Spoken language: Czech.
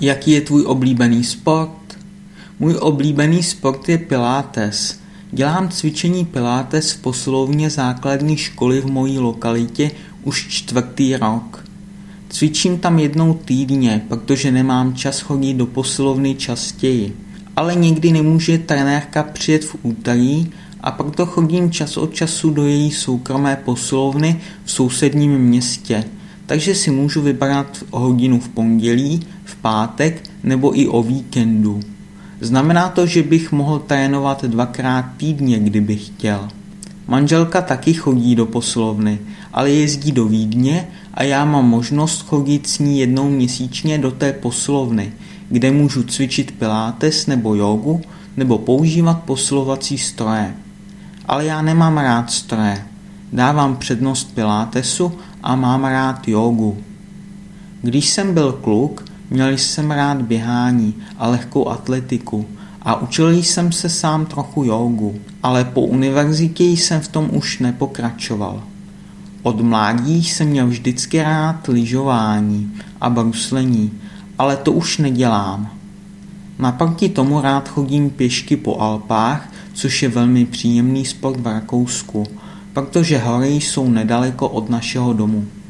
Jaký je tvůj oblíbený sport? Můj oblíbený sport je pilates. Dělám cvičení pilates v posilovně základní školy v mojí lokalitě už čtvrtý rok. Cvičím tam jednou týdně, protože nemám čas chodit do posilovny častěji. Ale někdy nemůže trenérka přijet v úterý a proto chodím čas od času do její soukromé posilovny v sousedním městě – takže si můžu vybrat hodinu v pondělí, v pátek nebo i o víkendu. Znamená to, že bych mohl trénovat dvakrát týdně, kdybych chtěl. Manželka taky chodí do posilovny, ale jezdí do Vídně a já mám možnost chodit s ní jednou měsíčně do té posilovny, kde můžu cvičit pilates nebo jogu nebo používat posilovací stroje. Ale já nemám rád stroje. Dávám přednost pilatesu a mám rád jogu. Když jsem byl kluk, měl jsem rád běhání a lehkou atletiku a učil jsem se sám trochu jogu, ale po univerzitě jsem v tom už nepokračoval. Od mládí jsem měl vždycky rád lyžování a bruslení, ale to už nedělám. Naproti tomu rád chodím pěšky po Alpách, což je velmi příjemný sport v Rakousku – protože hory jsou nedaleko od našeho domu.